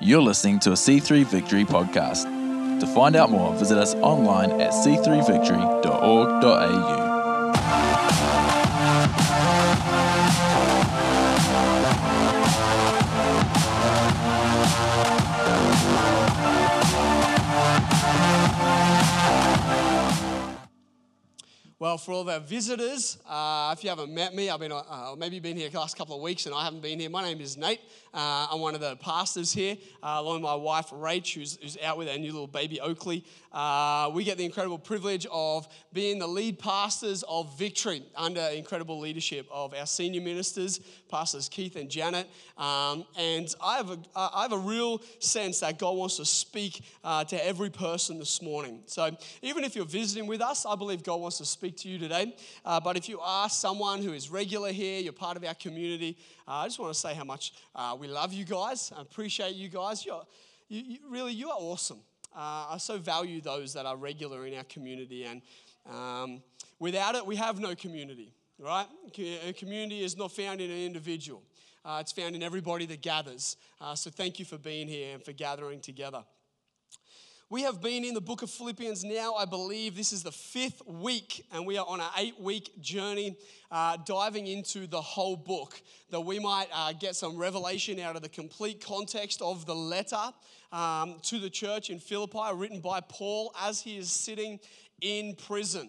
You're listening to a C3 Victory podcast. To find out more, visit us online at c3victory.org.au. Well, for all of our visitors, uh, if you haven't met me, I've been uh, maybe been here the last couple of weeks and I haven't been here. My name is Nate. Uh, I'm one of the pastors here, uh, along with my wife Rach, who's, who's, out with our new little baby Oakley. Uh, we get the incredible privilege of being the lead pastors of Victory under incredible leadership of our senior ministers, pastors Keith and Janet. Um, and I have, a, I have a real sense that God wants to speak uh, to every person this morning. So even if you're visiting with us, I believe God wants to speak speak to you today. Uh, but if you are someone who is regular here, you're part of our community, uh, I just want to say how much uh, we love you guys. I appreciate you guys. You're, you, you, really, you are awesome. Uh, I so value those that are regular in our community. And um, without it, we have no community, right? A community is not found in an individual. Uh, it's found in everybody that gathers. Uh, so thank you for being here and for gathering together. We have been in the book of Philippians now, I believe this is the fifth week, and we are on an eight week journey uh, diving into the whole book that we might uh, get some revelation out of the complete context of the letter um, to the church in Philippi, written by Paul as he is sitting in prison.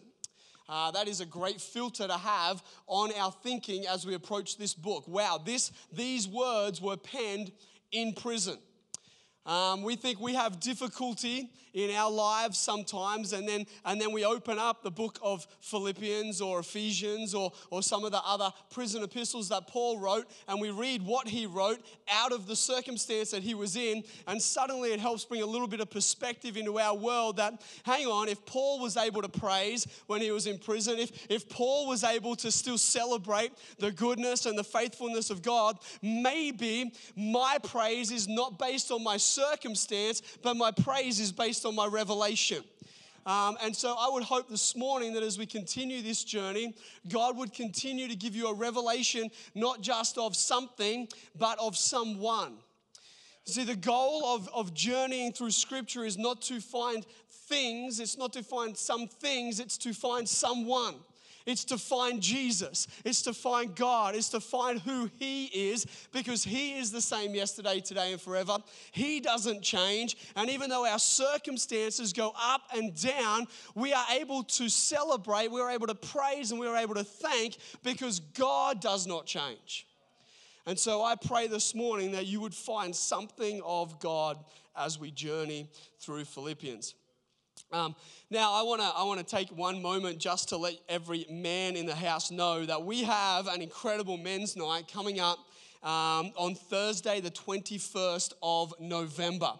Uh, that is a great filter to have on our thinking as we approach this book. Wow, this, these words were penned in prison. Um, we think we have difficulty in our lives sometimes, and then, and then we open up the book of Philippians or Ephesians or, or some of the other prison epistles that Paul wrote, and we read what he wrote out of the circumstance that he was in, and suddenly it helps bring a little bit of perspective into our world that, hang on, if Paul was able to praise when he was in prison, if, if Paul was able to still celebrate the goodness and the faithfulness of God, maybe my praise is not based on my circumstance, but my praise is based on my revelation. Um, and so I would hope this morning that as we continue this journey, God would continue to give you a revelation, not just of something, but of someone. See, the goal of, of journeying through Scripture is not to find things, it's not to find some things, it's to find someone. It's to find Jesus. It's to find God. It's to find who He is because He is the same yesterday, today, and forever. He doesn't change. And even though our circumstances go up and down, we are able to celebrate, we are able to praise, and we are able to thank because God does not change. And so I pray this morning that you would find something of God as we journey through Philippians. Um, now, I want to I wanna take one moment just to let every man in the house know that we have an incredible men's night coming up um, on Thursday, the 21st of November.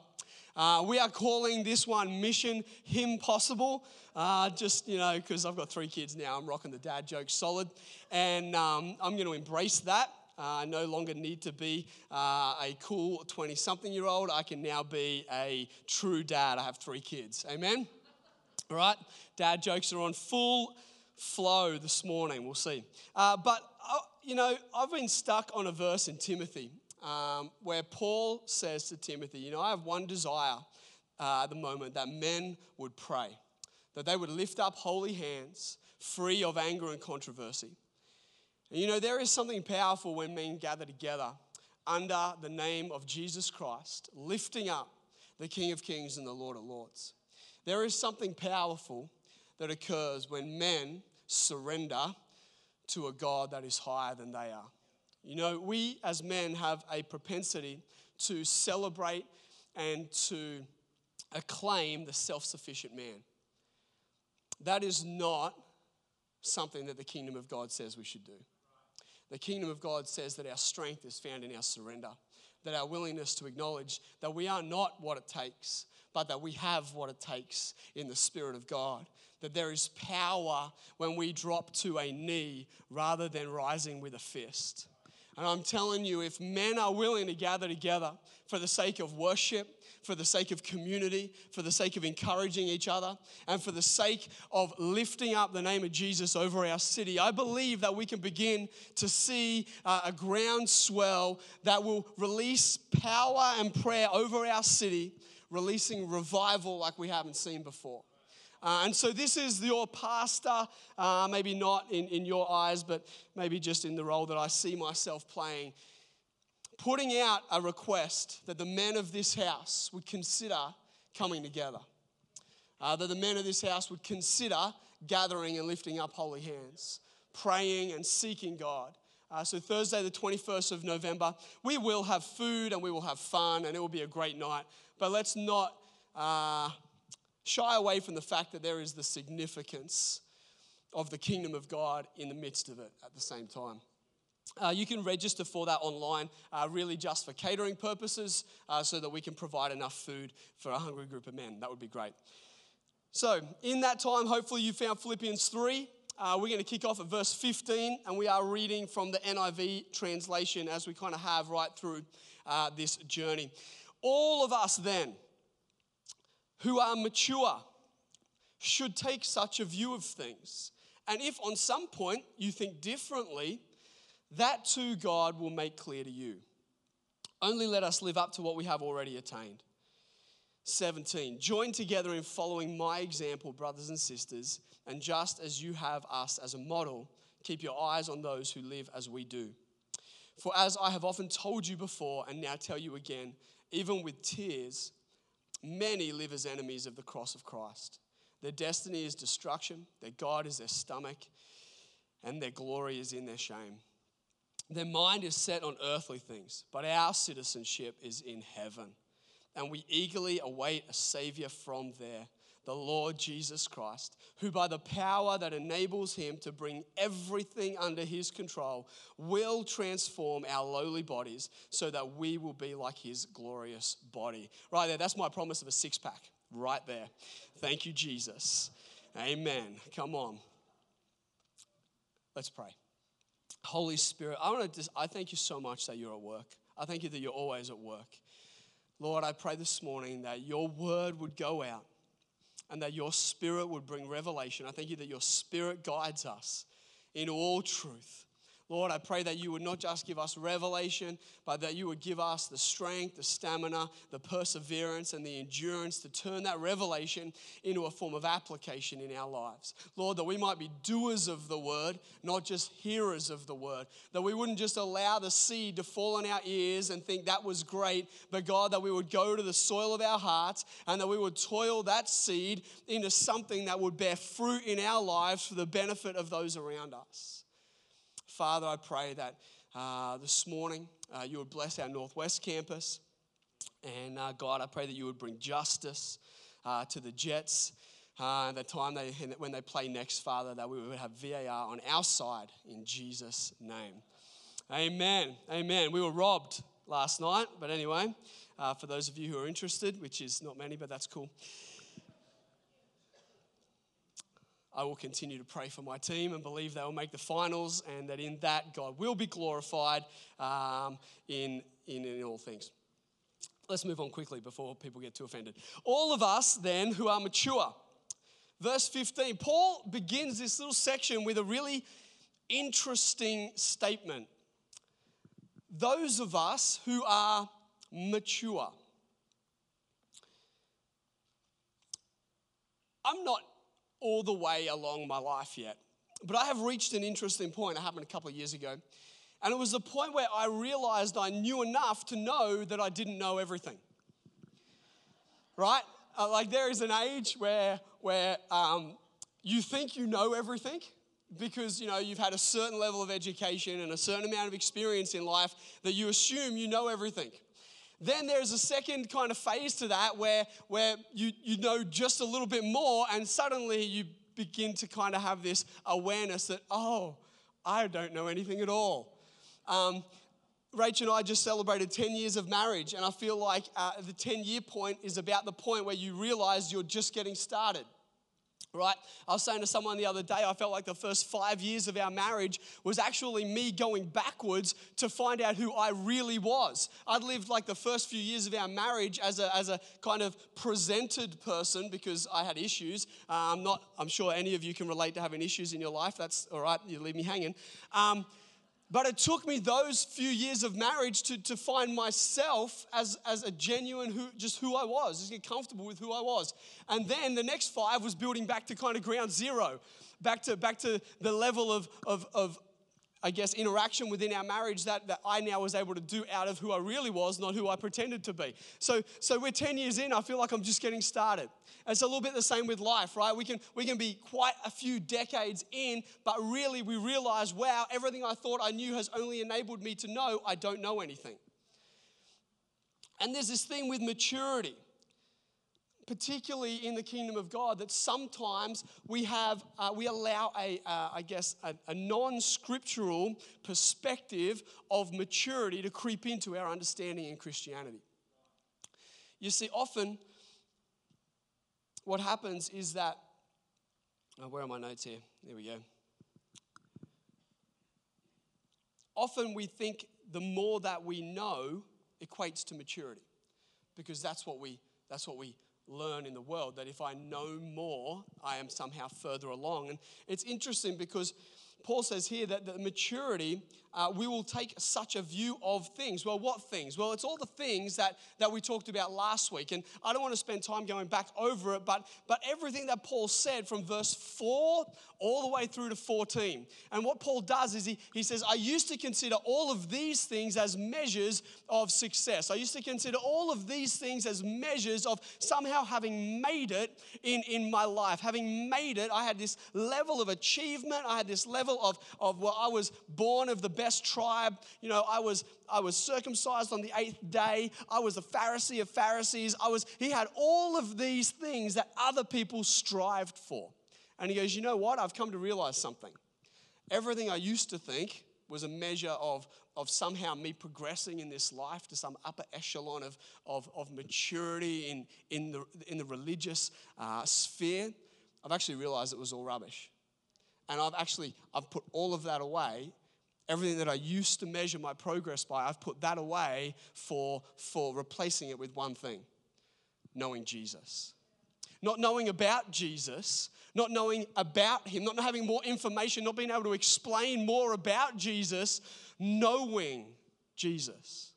Uh, we are calling this one Mission Him Possible. Uh, just, you know, because I've got three kids now, I'm rocking the dad joke solid. And um, I'm going to embrace that. Uh, I no longer need to be uh, a cool 20 something year old. I can now be a true dad. I have three kids. Amen? All right? Dad jokes are on full flow this morning. We'll see. Uh, but, uh, you know, I've been stuck on a verse in Timothy um, where Paul says to Timothy, You know, I have one desire uh, at the moment that men would pray, that they would lift up holy hands, free of anger and controversy. And you know, there is something powerful when men gather together under the name of Jesus Christ, lifting up the King of Kings and the Lord of Lords. There is something powerful that occurs when men surrender to a God that is higher than they are. You know, we as men have a propensity to celebrate and to acclaim the self sufficient man. That is not something that the kingdom of God says we should do. The kingdom of God says that our strength is found in our surrender, that our willingness to acknowledge that we are not what it takes, but that we have what it takes in the Spirit of God. That there is power when we drop to a knee rather than rising with a fist. And I'm telling you, if men are willing to gather together for the sake of worship, for the sake of community, for the sake of encouraging each other, and for the sake of lifting up the name of Jesus over our city, I believe that we can begin to see uh, a groundswell that will release power and prayer over our city, releasing revival like we haven't seen before. Uh, and so, this is your pastor, uh, maybe not in, in your eyes, but maybe just in the role that I see myself playing putting out a request that the men of this house would consider coming together. Uh, that the men of this house would consider gathering and lifting up holy hands, praying and seeking God. Uh, so, Thursday, the 21st of November, we will have food and we will have fun and it will be a great night. But let's not uh, shy away from the fact that there is the significance of the kingdom of God in the midst of it at the same time. Uh, you can register for that online, uh, really just for catering purposes, uh, so that we can provide enough food for a hungry group of men. That would be great. So, in that time, hopefully, you found Philippians 3. Uh, we're going to kick off at verse 15, and we are reading from the NIV translation as we kind of have right through uh, this journey. All of us, then, who are mature, should take such a view of things. And if on some point you think differently, that too God will make clear to you. Only let us live up to what we have already attained. 17. Join together in following my example, brothers and sisters, and just as you have us as a model, keep your eyes on those who live as we do. For as I have often told you before, and now tell you again, even with tears, many live as enemies of the cross of Christ. Their destiny is destruction, their God is their stomach, and their glory is in their shame. Their mind is set on earthly things, but our citizenship is in heaven. And we eagerly await a Savior from there, the Lord Jesus Christ, who by the power that enables him to bring everything under his control will transform our lowly bodies so that we will be like his glorious body. Right there, that's my promise of a six pack, right there. Thank you, Jesus. Amen. Come on. Let's pray. Holy Spirit, I want to just, I thank you so much that you're at work. I thank you that you're always at work. Lord, I pray this morning that your word would go out and that your spirit would bring revelation. I thank you that your spirit guides us in all truth. Lord, I pray that you would not just give us revelation, but that you would give us the strength, the stamina, the perseverance, and the endurance to turn that revelation into a form of application in our lives. Lord, that we might be doers of the word, not just hearers of the word. That we wouldn't just allow the seed to fall on our ears and think that was great, but God, that we would go to the soil of our hearts and that we would toil that seed into something that would bear fruit in our lives for the benefit of those around us. Father, I pray that uh, this morning uh, you would bless our Northwest campus. And uh, God, I pray that you would bring justice uh, to the Jets. Uh, the time they, when they play next, Father, that we would have VAR on our side in Jesus' name. Amen. Amen. We were robbed last night, but anyway, uh, for those of you who are interested, which is not many, but that's cool. I will continue to pray for my team and believe they will make the finals, and that in that God will be glorified um, in, in, in all things. Let's move on quickly before people get too offended. All of us, then, who are mature. Verse 15, Paul begins this little section with a really interesting statement. Those of us who are mature. I'm not all the way along my life yet. But I have reached an interesting point. It happened a couple of years ago. And it was the point where I realized I knew enough to know that I didn't know everything. Right? Uh, like there is an age where, where um, you think you know everything because you know you've had a certain level of education and a certain amount of experience in life that you assume you know everything. Then there's a second kind of phase to that where, where you, you know just a little bit more, and suddenly you begin to kind of have this awareness that, oh, I don't know anything at all. Um, and I just celebrated 10 years of marriage, and I feel like uh, the 10 year point is about the point where you realize you're just getting started. Right? I was saying to someone the other day, I felt like the first five years of our marriage was actually me going backwards to find out who I really was. I'd lived like the first few years of our marriage as a, as a kind of presented person because I had issues. I'm not, I'm sure any of you can relate to having issues in your life. That's all right, you leave me hanging. Um, but it took me those few years of marriage to, to find myself as, as a genuine who just who I was, just get comfortable with who I was. And then the next five was building back to kind of ground zero, back to back to the level of, of, of I guess, interaction within our marriage that, that I now was able to do out of who I really was, not who I pretended to be. So, so we're 10 years in, I feel like I'm just getting started. It's a little bit the same with life, right? We can, we can be quite a few decades in, but really we realize, wow, everything I thought I knew has only enabled me to know I don't know anything. And there's this thing with maturity particularly in the kingdom of God, that sometimes we have, uh, we allow a, uh, I guess, a, a non-scriptural perspective of maturity to creep into our understanding in Christianity. You see, often what happens is that, oh, where are my notes here? There we go. Often we think the more that we know equates to maturity because that's what we that's what we learn in the world that if I know more, I am somehow further along. And it's interesting because Paul says here that the maturity, uh, we will take such a view of things. Well, what things? Well, it's all the things that, that we talked about last week. And I don't want to spend time going back over it, but, but everything that Paul said from verse 4 all the way through to 14. And what Paul does is he, he says, I used to consider all of these things as measures of success. I used to consider all of these things as measures of somehow having made it in, in my life. Having made it, I had this level of achievement, I had this level of, of well, I was born of the best tribe. You know, I was I was circumcised on the eighth day. I was a Pharisee of Pharisees. I was, he had all of these things that other people strived for. And he goes, You know what? I've come to realize something. Everything I used to think was a measure of, of somehow me progressing in this life to some upper echelon of, of, of maturity in, in, the, in the religious uh, sphere. I've actually realized it was all rubbish. And I've actually, I've put all of that away. Everything that I used to measure my progress by, I've put that away for, for replacing it with one thing knowing Jesus. Not knowing about Jesus, not knowing about him, not having more information, not being able to explain more about Jesus, knowing Jesus.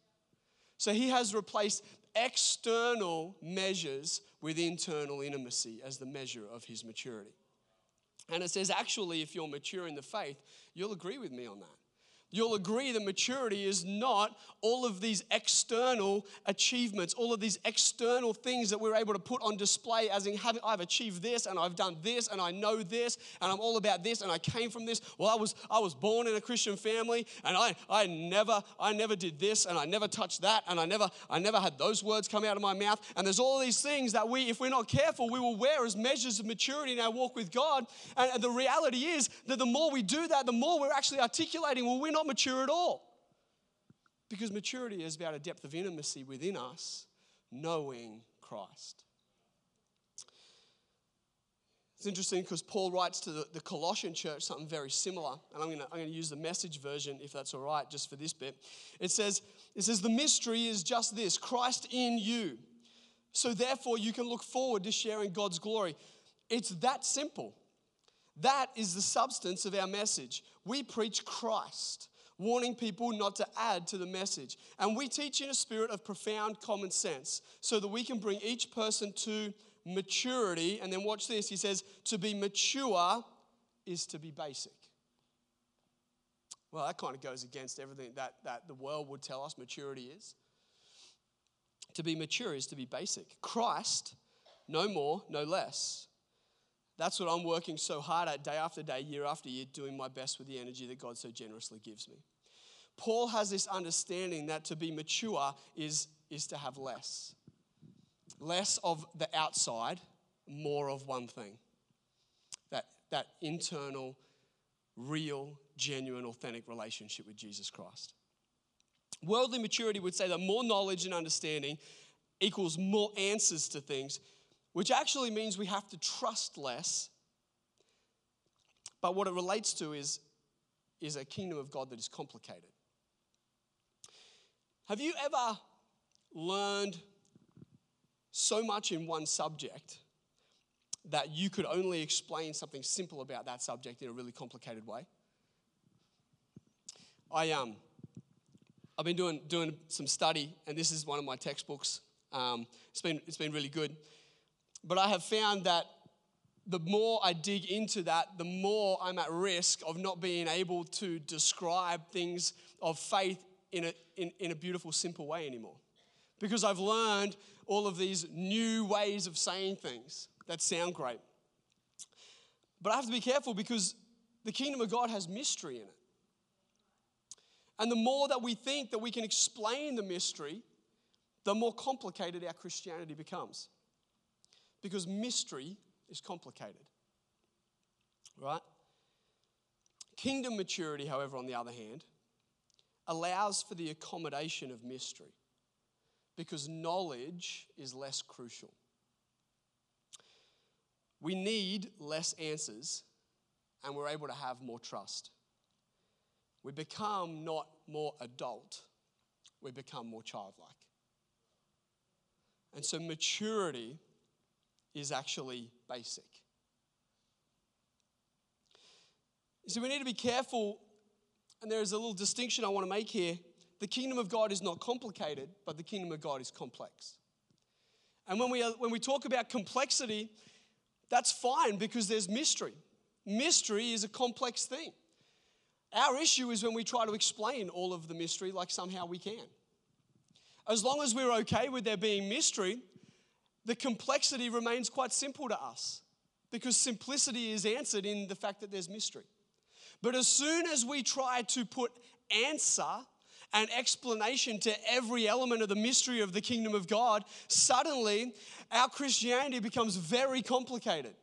So he has replaced external measures with internal intimacy as the measure of his maturity. And it says, actually, if you're mature in the faith, you'll agree with me on that you'll agree that maturity is not all of these external achievements, all of these external things that we're able to put on display as in I've achieved this and I've done this and I know this and I'm all about this and I came from this. Well, I was I was born in a Christian family and I I never I never did this and I never touched that and I never I never had those words come out of my mouth. And there's all these things that we if we're not careful, we will wear as measures of maturity in our walk with God. And the reality is that the more we do that, the more we're actually articulating, well, we're not not mature at all. Because maturity is about a depth of intimacy within us, knowing Christ. It's interesting because Paul writes to the, the, Colossian church something very similar, and I'm going to use the message version if that's all right, just for this bit. It says, it says, The mystery is just this Christ in you. So therefore, you can look forward to sharing God's glory. It's that simple. That is the substance of our message. We preach Christ warning people not to add to the message. And we teach in a spirit of profound common sense so that we can bring each person to maturity. And then watch this he says, to be mature is to be basic. Well, that kind of goes against everything that, that the world would tell us maturity is. To be mature is to be basic. Christ, no more, no less. That's what I'm working so hard at day after day, year after year, doing my best with the energy that God so generously gives me. Paul has this understanding that to be mature is, is to have less. Less of the outside, more of one thing. That, that internal, real, genuine, authentic relationship with Jesus Christ. Worldly maturity would say that more knowledge and understanding equals more answers to things, which actually means we have to trust less But what it relates to is, is a kingdom of God that is complicated. Have you ever learned so much in one subject that you could only explain something simple about that subject in a really complicated way? I um, I've been doing doing some study, and this is one of my textbooks. Um, it's been it's been really good, but I have found that the more I dig into that, the more I'm at risk of not being able to describe things of faith in a, in, in a beautiful, simple way anymore. Because I've learned all of these new ways of saying things that sound great. But I have to be careful because the kingdom of God has mystery in it. And the more that we think that we can explain the mystery, the more complicated our Christianity becomes. Because mystery is complicated. Right? Kingdom maturity, however, on the other hand, allows for the accommodation of mystery because knowledge is less crucial. We need less answers and we're able to have more trust. We become not more adult, we become more childlike. And so maturity is actually basic. So we need to be careful, and there is a little distinction I want to make here. The kingdom of God is not complicated, but the kingdom of God is complex. And when we, uh, when we talk about complexity, that's fine because there's mystery. Mystery is a complex thing. Our issue is when we try to explain all of the mystery like somehow we can. As long as we're okay with there being mystery, the complexity remains quite simple to us because simplicity is answered in the fact that there's mystery. But as soon as we try to put answer and explanation to every element of the mystery of the kingdom of God, suddenly our Christianity becomes very complicated.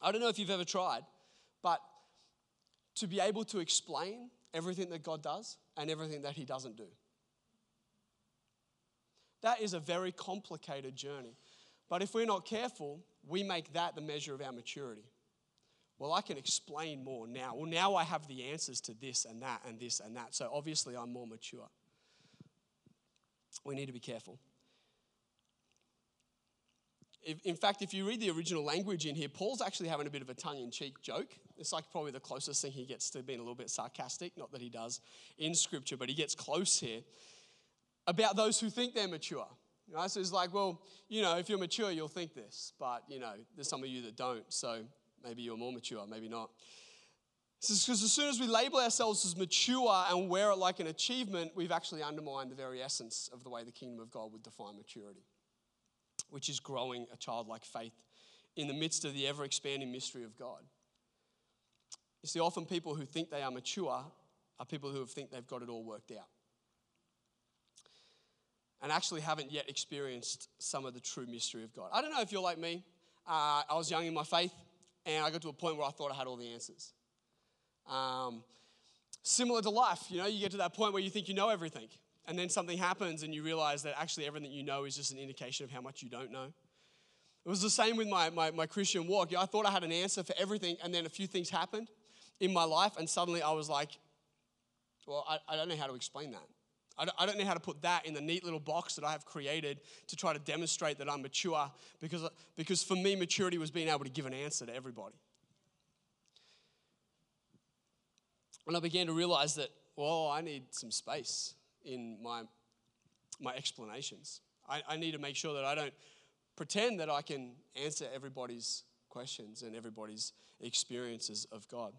I don't know if you've ever tried, but to be able to explain everything that God does and everything that He doesn't do. That is a very complicated journey. But if we're not careful, we make that the measure of our maturity. Well, I can explain more now. Well, now I have the answers to this and that and this and that. So obviously, I'm more mature. We need to be careful. In fact, if you read the original language in here, Paul's actually having a bit of a tongue in cheek joke. It's like probably the closest thing he gets to being a little bit sarcastic. Not that he does in scripture, but he gets close here about those who think they're mature. So it's like, well, you know, if you're mature, you'll think this, but you know, there's some of you that don't. So maybe you're more mature, maybe not. This is Because as soon as we label ourselves as mature and wear it like an achievement, we've actually undermined the very essence of the way the kingdom of God would define maturity, which is growing a childlike faith in the midst of the ever expanding mystery of God. You see, often people who think they are mature are people who think they've got it all worked out and actually haven't yet experienced some of the true mystery of God. I don't know if you're like me. Uh, I was young in my faith, and I got to a point where I thought I had all the answers. Um, similar to life, you know, you get to that point where you think you know everything, and then something happens, and you realize that actually everything you know is just an indication of how much you don't know. It was the same with my, my, my Christian walk. I thought I had an answer for everything, and then a few things happened in my life, and suddenly I was like, well, I, I don't know how to explain that. I don't know how to put that in the neat little box that I have created to try to demonstrate that I'm mature because, because for me, maturity was being able to give an answer to everybody. And I began to realize that, well, I need some space in my, my explanations. I, I need to make sure that I don't pretend that I can answer everybody's questions and everybody's experiences of God.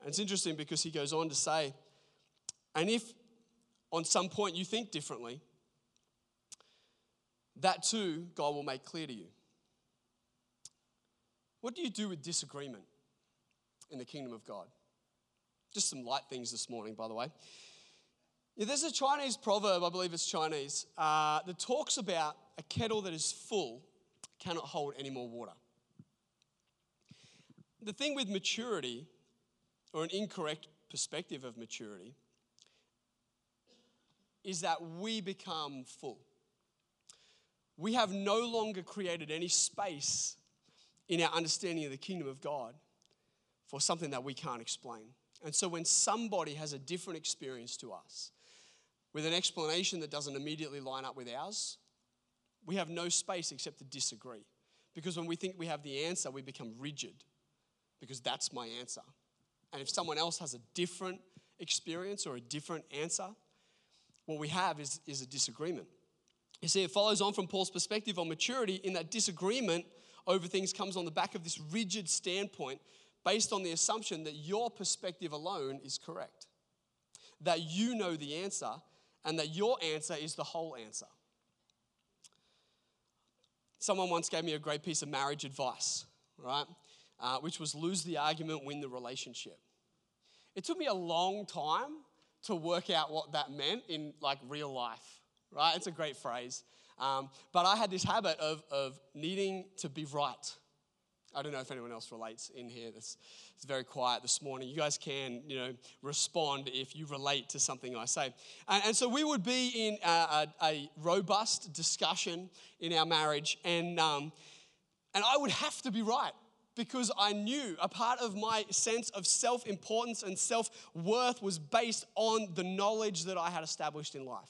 And it's interesting because he goes on to say, and if on some point you think differently, that too God will make clear to you. What do you do with disagreement in the kingdom of God? Just some light things this morning, by the way. Yeah, there's a Chinese proverb, I believe it's Chinese, uh, that talks about a kettle that is full cannot hold any more water. The thing with maturity, or an incorrect perspective of maturity, is that we become full. We have no longer created any space in our understanding of the kingdom of God for something that we can't explain. And so when somebody has a different experience to us, with an explanation that doesn't immediately line up with ours, we have no space except to disagree. Because when we think we have the answer, we become rigid, because that's my answer. And if someone else has a different experience or a different answer, what we have is, is a disagreement. You see, it follows on from Paul's perspective on maturity in that disagreement over things comes on the back of this rigid standpoint based on the assumption that your perspective alone is correct, that you know the answer, and that your answer is the whole answer. Someone once gave me a great piece of marriage advice, right? Uh, which was lose the argument, win the relationship. It took me a long time to work out what that meant in like real life, right? It's a great phrase. Um, but I had this habit of, of needing to be right. I don't know if anyone else relates in here. It's, it's very quiet this morning. You guys can, you know, respond if you relate to something I say. And, and so we would be in a, a, a, robust discussion in our marriage, and, um, and I would have to be right because I knew a part of my sense of self importance and self worth was based on the knowledge that I had established in life.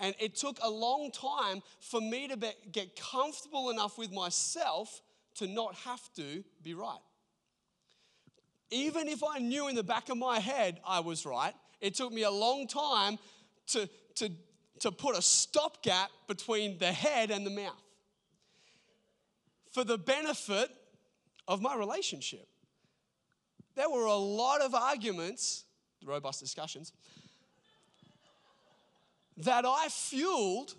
And it took a long time for me to be, get comfortable enough with myself to not have to be right. Even if I knew in the back of my head I was right, it took me a long time to, to, to put a stopgap between the head and the mouth for the benefit of my relationship. There were a lot of arguments, robust discussions, that I fueled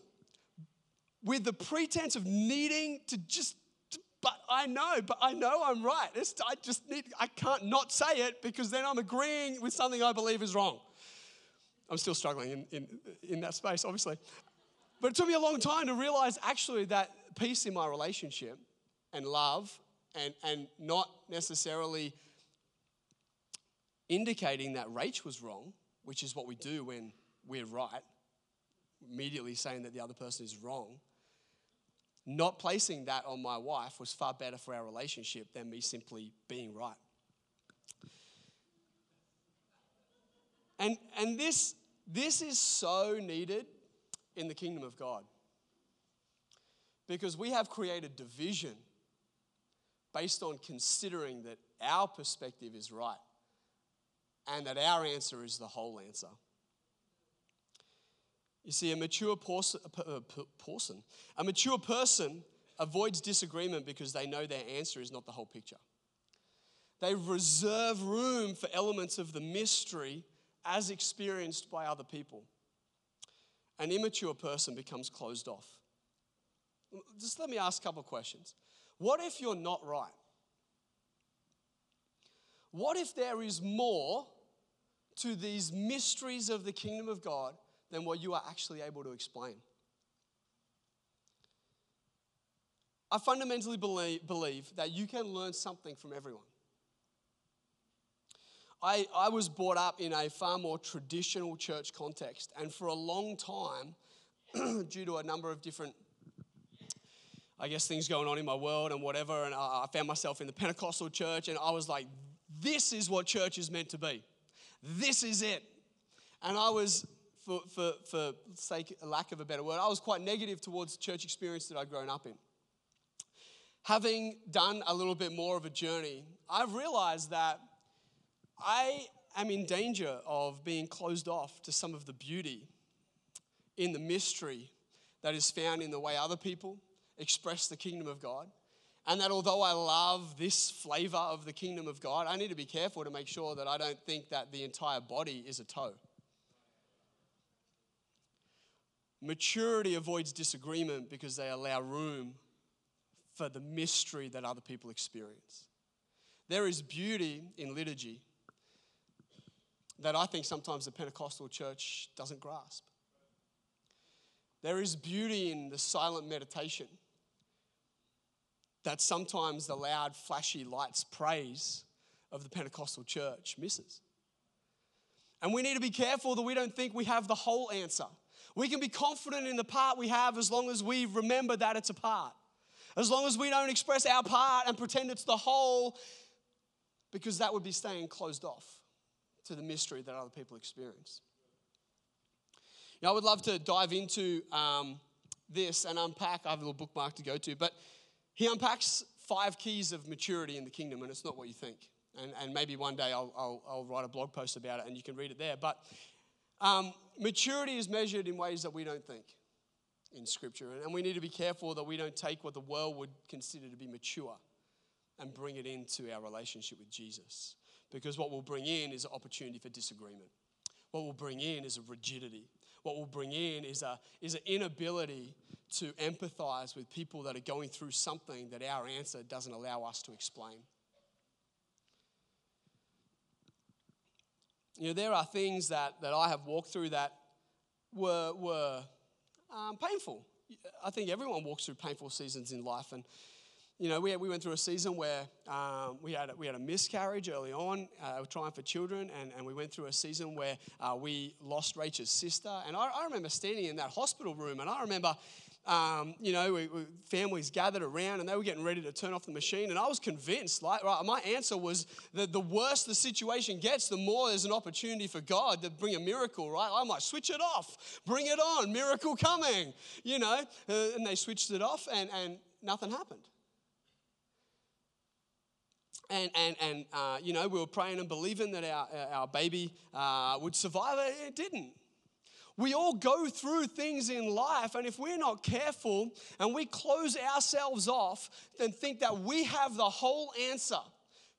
with the pretense of needing to just, but I know, but I know I'm right. It's, I just need, I can't not say it because then I'm agreeing with something I believe is wrong. I'm still struggling in, in, in that space, obviously. But it took me a long time to realize actually that peace in my relationship and love and, and not necessarily indicating that Rach was wrong, which is what we do when we're right, immediately saying that the other person is wrong. Not placing that on my wife was far better for our relationship than me simply being right. And, and this, this is so needed in the kingdom of God because we have created division based on considering that our perspective is right and that our answer is the whole answer. You see, a mature person, a mature person avoids disagreement because they know their answer is not the whole picture. They reserve room for elements of the mystery as experienced by other people. An immature person becomes closed off. Just let me ask a couple of questions. What if you're not right? What if there is more to these mysteries of the kingdom of God than what you are actually able to explain? I fundamentally believe, believe that you can learn something from everyone. I, I was brought up in a far more traditional church context, and for a long time, due to a number of different I guess, things going on in my world and whatever. And I found myself in the Pentecostal church, and I was like, this is what church is meant to be. This is it. And I was, for, for, for sake, lack of a better word, I was quite negative towards the church experience that I'd grown up in. Having done a little bit more of a journey, I've realized that I am in danger of being closed off to some of the beauty in the mystery that is found in the way other people express the kingdom of God. And that although I love this flavor of the kingdom of God, I need to be careful to make sure that I don't think that the entire body is a toe. Maturity avoids disagreement because they allow room for the mystery that other people experience. There is beauty in liturgy that I think sometimes the Pentecostal church doesn't grasp. There is beauty in the silent meditation that sometimes the loud, flashy lights praise of the Pentecostal church misses. And we need to be careful that we don't think we have the whole answer. We can be confident in the part we have as long as we remember that it's a part. As long as we don't express our part and pretend it's the whole, because that would be staying closed off to the mystery that other people experience. Now, I would love to dive into um, this and unpack. I have a little bookmark to go to, but he unpacks five keys of maturity in the kingdom, and it's not what you think. And, and maybe one day I'll, I'll, I'll write a blog post about it and you can read it there. But um, maturity is measured in ways that we don't think in Scripture. And we need to be careful that we don't take what the world would consider to be mature and bring it into our relationship with Jesus. Because what we'll bring in is an opportunity for disagreement. What we'll bring in is a rigidity. What we'll bring in is, a, is an inability to empathize with people that are going through something that our answer doesn't allow us to explain. You know, there are things that, that I have walked through that were, were um, painful. I think everyone walks through painful seasons in life. And, you know, we, we went through a season where um, we, had, we had a miscarriage early on. Uh, trying for children, and, and we went through a season where uh, we lost Rachel's sister. And I, I remember standing in that hospital room, and I remember um, you know, we, we, families gathered around and they were getting ready to turn off the machine. And I was convinced, like, right, my answer was that the worse the situation gets, the more there's an opportunity for God to bring a miracle, right? I might switch it off, bring it on, miracle coming, you know. Uh, and they switched it off and, and nothing happened. And, and, and uh, you know, we were praying and believing that our, our baby uh, would survive. It didn't. We all go through things in life, and if we're not careful and we close ourselves off, then think that we have the whole answer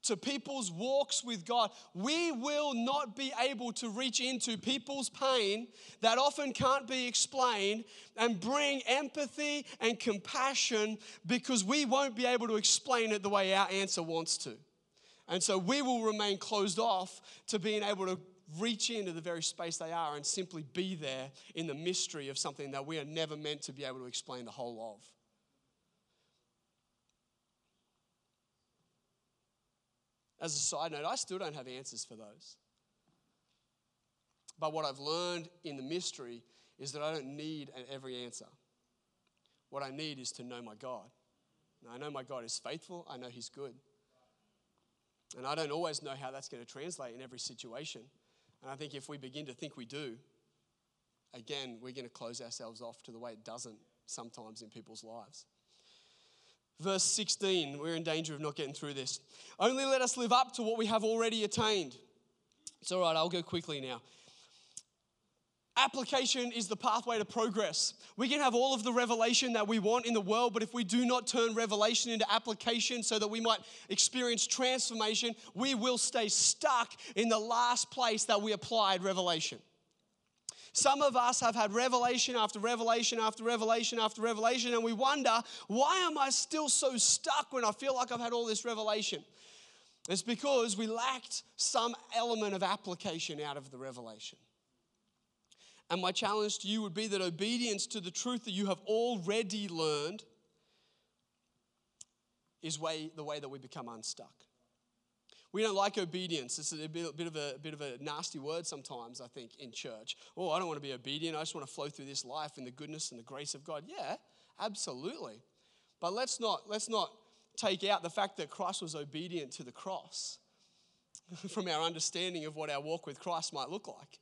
to people's walks with God, we will not be able to reach into people's pain that often can't be explained and bring empathy and compassion because we won't be able to explain it the way our answer wants to. And so we will remain closed off to being able to reach into the very space they are and simply be there in the mystery of something that we are never meant to be able to explain the whole of. As a side note, I still don't have answers for those. But what I've learned in the mystery is that I don't need every answer. What I need is to know my God. Now, I know my God is faithful, I know He's good. And I don't always know how that's going to translate in every situation. And I think if we begin to think we do, again, we're going to close ourselves off to the way it doesn't sometimes in people's lives. Verse 16, we're in danger of not getting through this. Only let us live up to what we have already attained. It's all right, I'll go quickly now. Application is the pathway to progress. We can have all of the revelation that we want in the world, but if we do not turn revelation into application so that we might experience transformation, we will stay stuck in the last place that we applied revelation. Some of us have had revelation after revelation after revelation after revelation, and we wonder, why am I still so stuck when I feel like I've had all this revelation? It's because we lacked some element of application out of the revelation. And my challenge to you would be that obedience to the truth that you have already learned is way, the way that we become unstuck. We don't like obedience. It's a bit, of a, bit of a nasty word sometimes, I think, in church. Oh, I don't want to be obedient. I just want to flow through this life in the goodness and the grace of God. Yeah, absolutely. But let's not, let's not take out the fact that Christ was obedient to the cross from our understanding of what our walk with Christ might look like.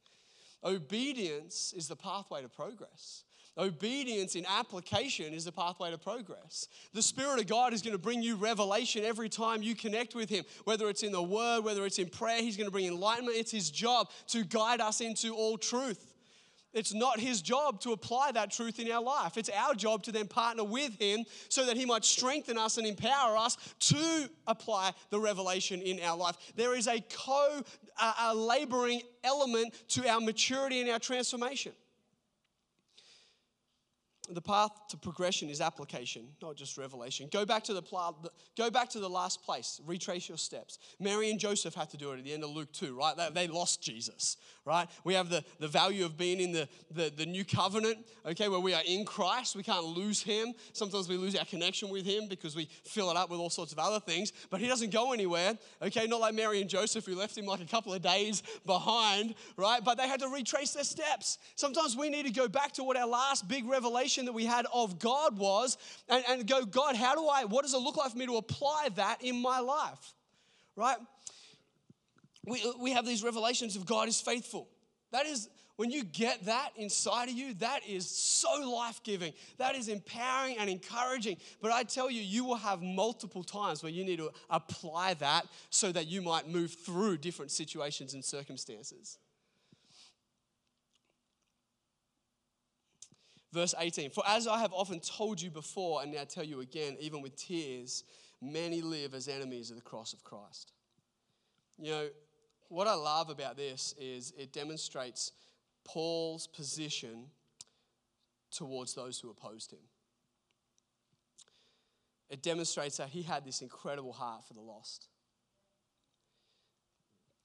Obedience is the pathway to progress. Obedience in application is the pathway to progress. The Spirit of God is going to bring you revelation every time you connect with Him, whether it's in the Word, whether it's in prayer. He's going to bring enlightenment. It's His job to guide us into all truth. It's not his job to apply that truth in our life. It's our job to then partner with him so that he might strengthen us and empower us to apply the revelation in our life. There is a co laboring element to our maturity and our transformation. The path to progression is application, not just revelation. Go back to the pl- go back to the last place. Retrace your steps. Mary and Joseph had to do it at the end of Luke 2, right? They, they lost Jesus, right? We have the, the value of being in the, the, the new covenant, okay, where we are in Christ. We can't lose him. Sometimes we lose our connection with him because we fill it up with all sorts of other things, but he doesn't go anywhere, okay? Not like Mary and Joseph who left him like a couple of days behind, right? But they had to retrace their steps. Sometimes we need to go back to what our last big revelation that we had of God was and, and go, God, how do I, what does it look like for me to apply that in my life? Right? We, uh, we have these revelations of God is faithful. That is, when you get that inside of you, that is so life giving. That is empowering and encouraging. But I tell you, you will have multiple times where you need to apply that so that you might move through different situations and circumstances. Verse 18 For as I have often told you before, and now tell you again, even with tears, many live as enemies of the cross of Christ. You know, what I love about this is it demonstrates Paul's position towards those who opposed him. It demonstrates that he had this incredible heart for the lost,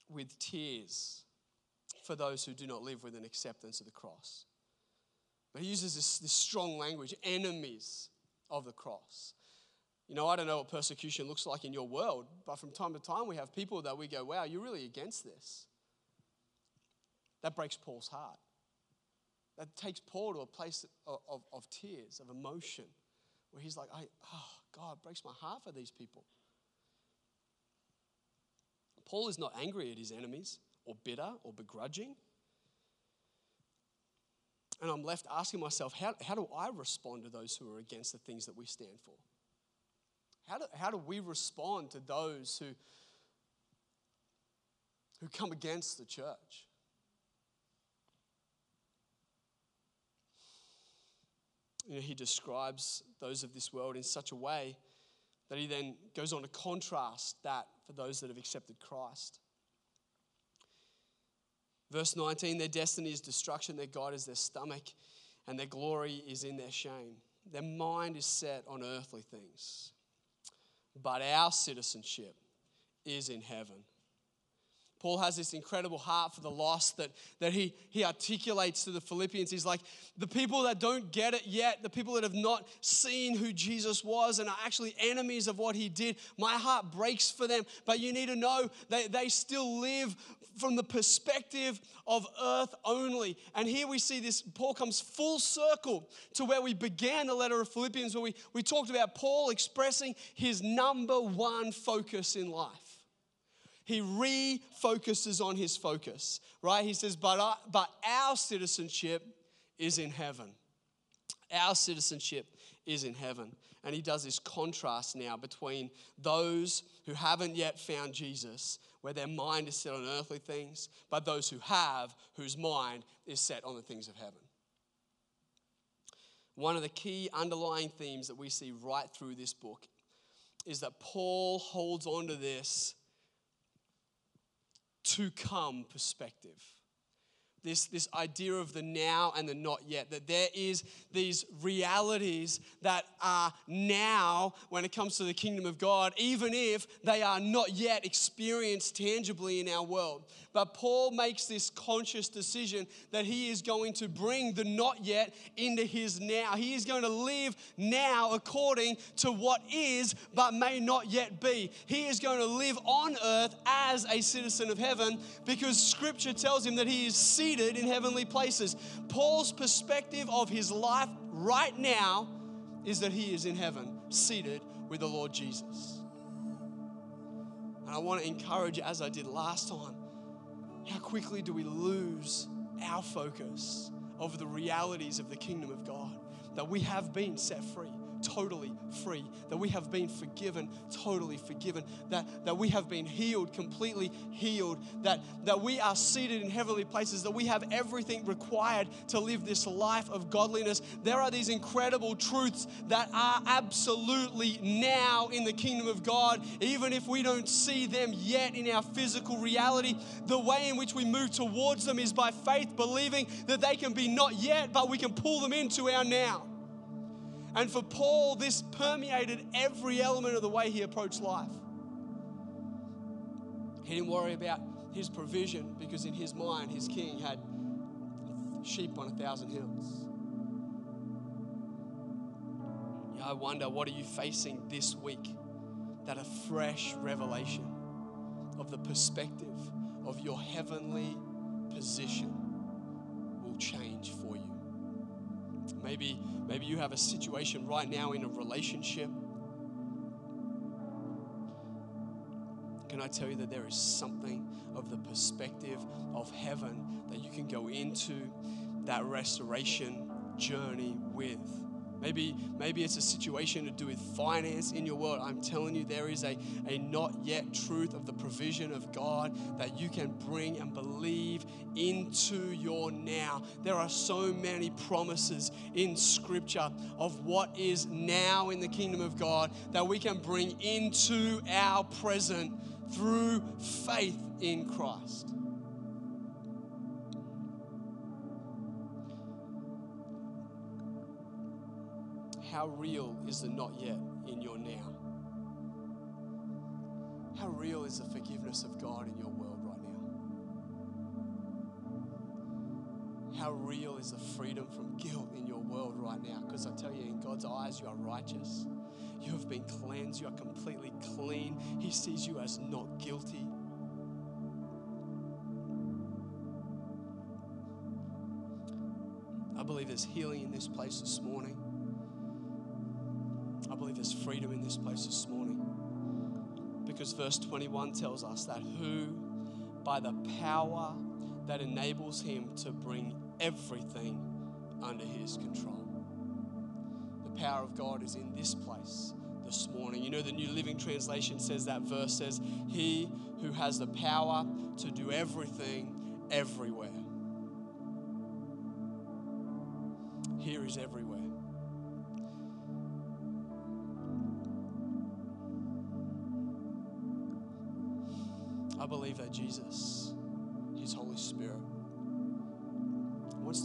with tears for those who do not live with an acceptance of the cross. But he uses this, this strong language enemies of the cross. You know, I don't know what persecution looks like in your world, but from time to time we have people that we go, wow, you're really against this. That breaks Paul's heart. That takes Paul to a place of, of, of tears, of emotion, where he's like, I, oh, God, it breaks my heart for these people. Paul is not angry at his enemies or bitter or begrudging. And I'm left asking myself, how, how do I respond to those who are against the things that we stand for? How do, how do we respond to those who, who come against the church? You know, he describes those of this world in such a way that he then goes on to contrast that for those that have accepted Christ. Verse 19 their destiny is destruction, their God is their stomach, and their glory is in their shame. Their mind is set on earthly things but our citizenship is in heaven. Paul has this incredible heart for the lost that, that he, he articulates to the Philippians. He's like, the people that don't get it yet, the people that have not seen who Jesus was and are actually enemies of what he did, my heart breaks for them. But you need to know that they still live from the perspective of earth only. And here we see this, Paul comes full circle to where we began the letter of Philippians, where we, we talked about Paul expressing his number one focus in life he refocuses on his focus, right? He says, but, I, but our citizenship is in heaven. Our citizenship is in heaven. And he does this contrast now between those who haven't yet found Jesus, where their mind is set on earthly things, but those who have, whose mind is set on the things of heaven. One of the key underlying themes that we see right through this book is that Paul holds on to this to come perspective. This, this idea of the now and the not yet, that there is these realities that are now when it comes to the kingdom of God, even if they are not yet experienced tangibly in our world. But Paul makes this conscious decision that he is going to bring the not yet into his now. He is going to live now according to what is but may not yet be. He is going to live on earth as a citizen of heaven because scripture tells him that he is in heavenly places. Paul's perspective of his life right now is that he is in heaven, seated with the Lord Jesus. And I want to encourage you, as I did last time, how quickly do we lose our focus of the realities of the kingdom of God? That we have been set free totally free, that we have been forgiven, totally forgiven, that, that we have been healed, completely healed, that, that we are seated in heavenly places, that we have everything required to live this life of godliness. There are these incredible truths that are absolutely now in the kingdom of God, even if we don't see them yet in our physical reality. The way in which we move towards them is by faith, believing that they can be not yet, but we can pull them into our now. And for Paul, this permeated every element of the way he approached life. He didn't worry about his provision because, in his mind, his king had sheep on a thousand hills. I wonder, what are you facing this week that a fresh revelation of the perspective of your heavenly position will change for you? Maybe, maybe you have a situation right now in a relationship. Can I tell you that there is something of the perspective of heaven that you can go into that restoration journey with? Maybe, maybe it's a situation to do with finance in your world. I'm telling you, there is a, a not yet truth of the provision of God that you can bring and believe into your now. There are so many promises in Scripture of what is now in the kingdom of God that we can bring into our present through faith in Christ. How real is the not yet in your now? How real is the forgiveness of God in your world right now? How real is the freedom from guilt in your world right now? Because I tell you, in God's eyes, you are righteous. You have been cleansed. You are completely clean. He sees you as not guilty. I believe there's healing in this place this morning. There's freedom in this place this morning. Because verse 21 tells us that who, by the power that enables him to bring everything under his control. The power of God is in this place this morning. You know, the New Living Translation says that verse says, He who has the power to do everything everywhere.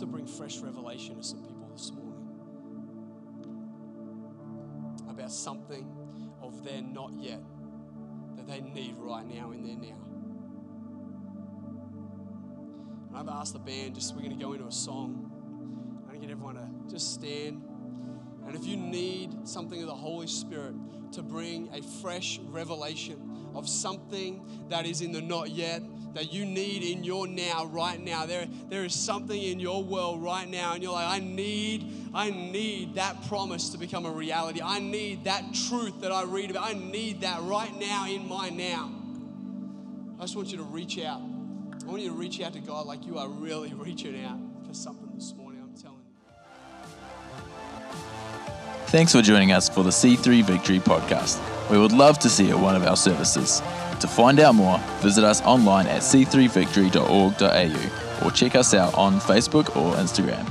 To bring fresh revelation to some people this morning about something of their not yet that they need right now in their now. And I've asked the band, just we're going to go into a song. I'm going to get everyone to just stand. And if you need something of the Holy Spirit to bring a fresh revelation of something that is in the not yet, that you need in your now, right now. There, there is something in your world right now, and you're like, I need, I need that promise to become a reality. I need that truth that I read about. I need that right now in my now. I just want you to reach out. I want you to reach out to God like you are really reaching out for something this morning. I'm telling you. Thanks for joining us for the C3 Victory podcast. We would love to see you at one of our services. To find out more, visit us online at c3victory.org.au or check us out on Facebook or Instagram.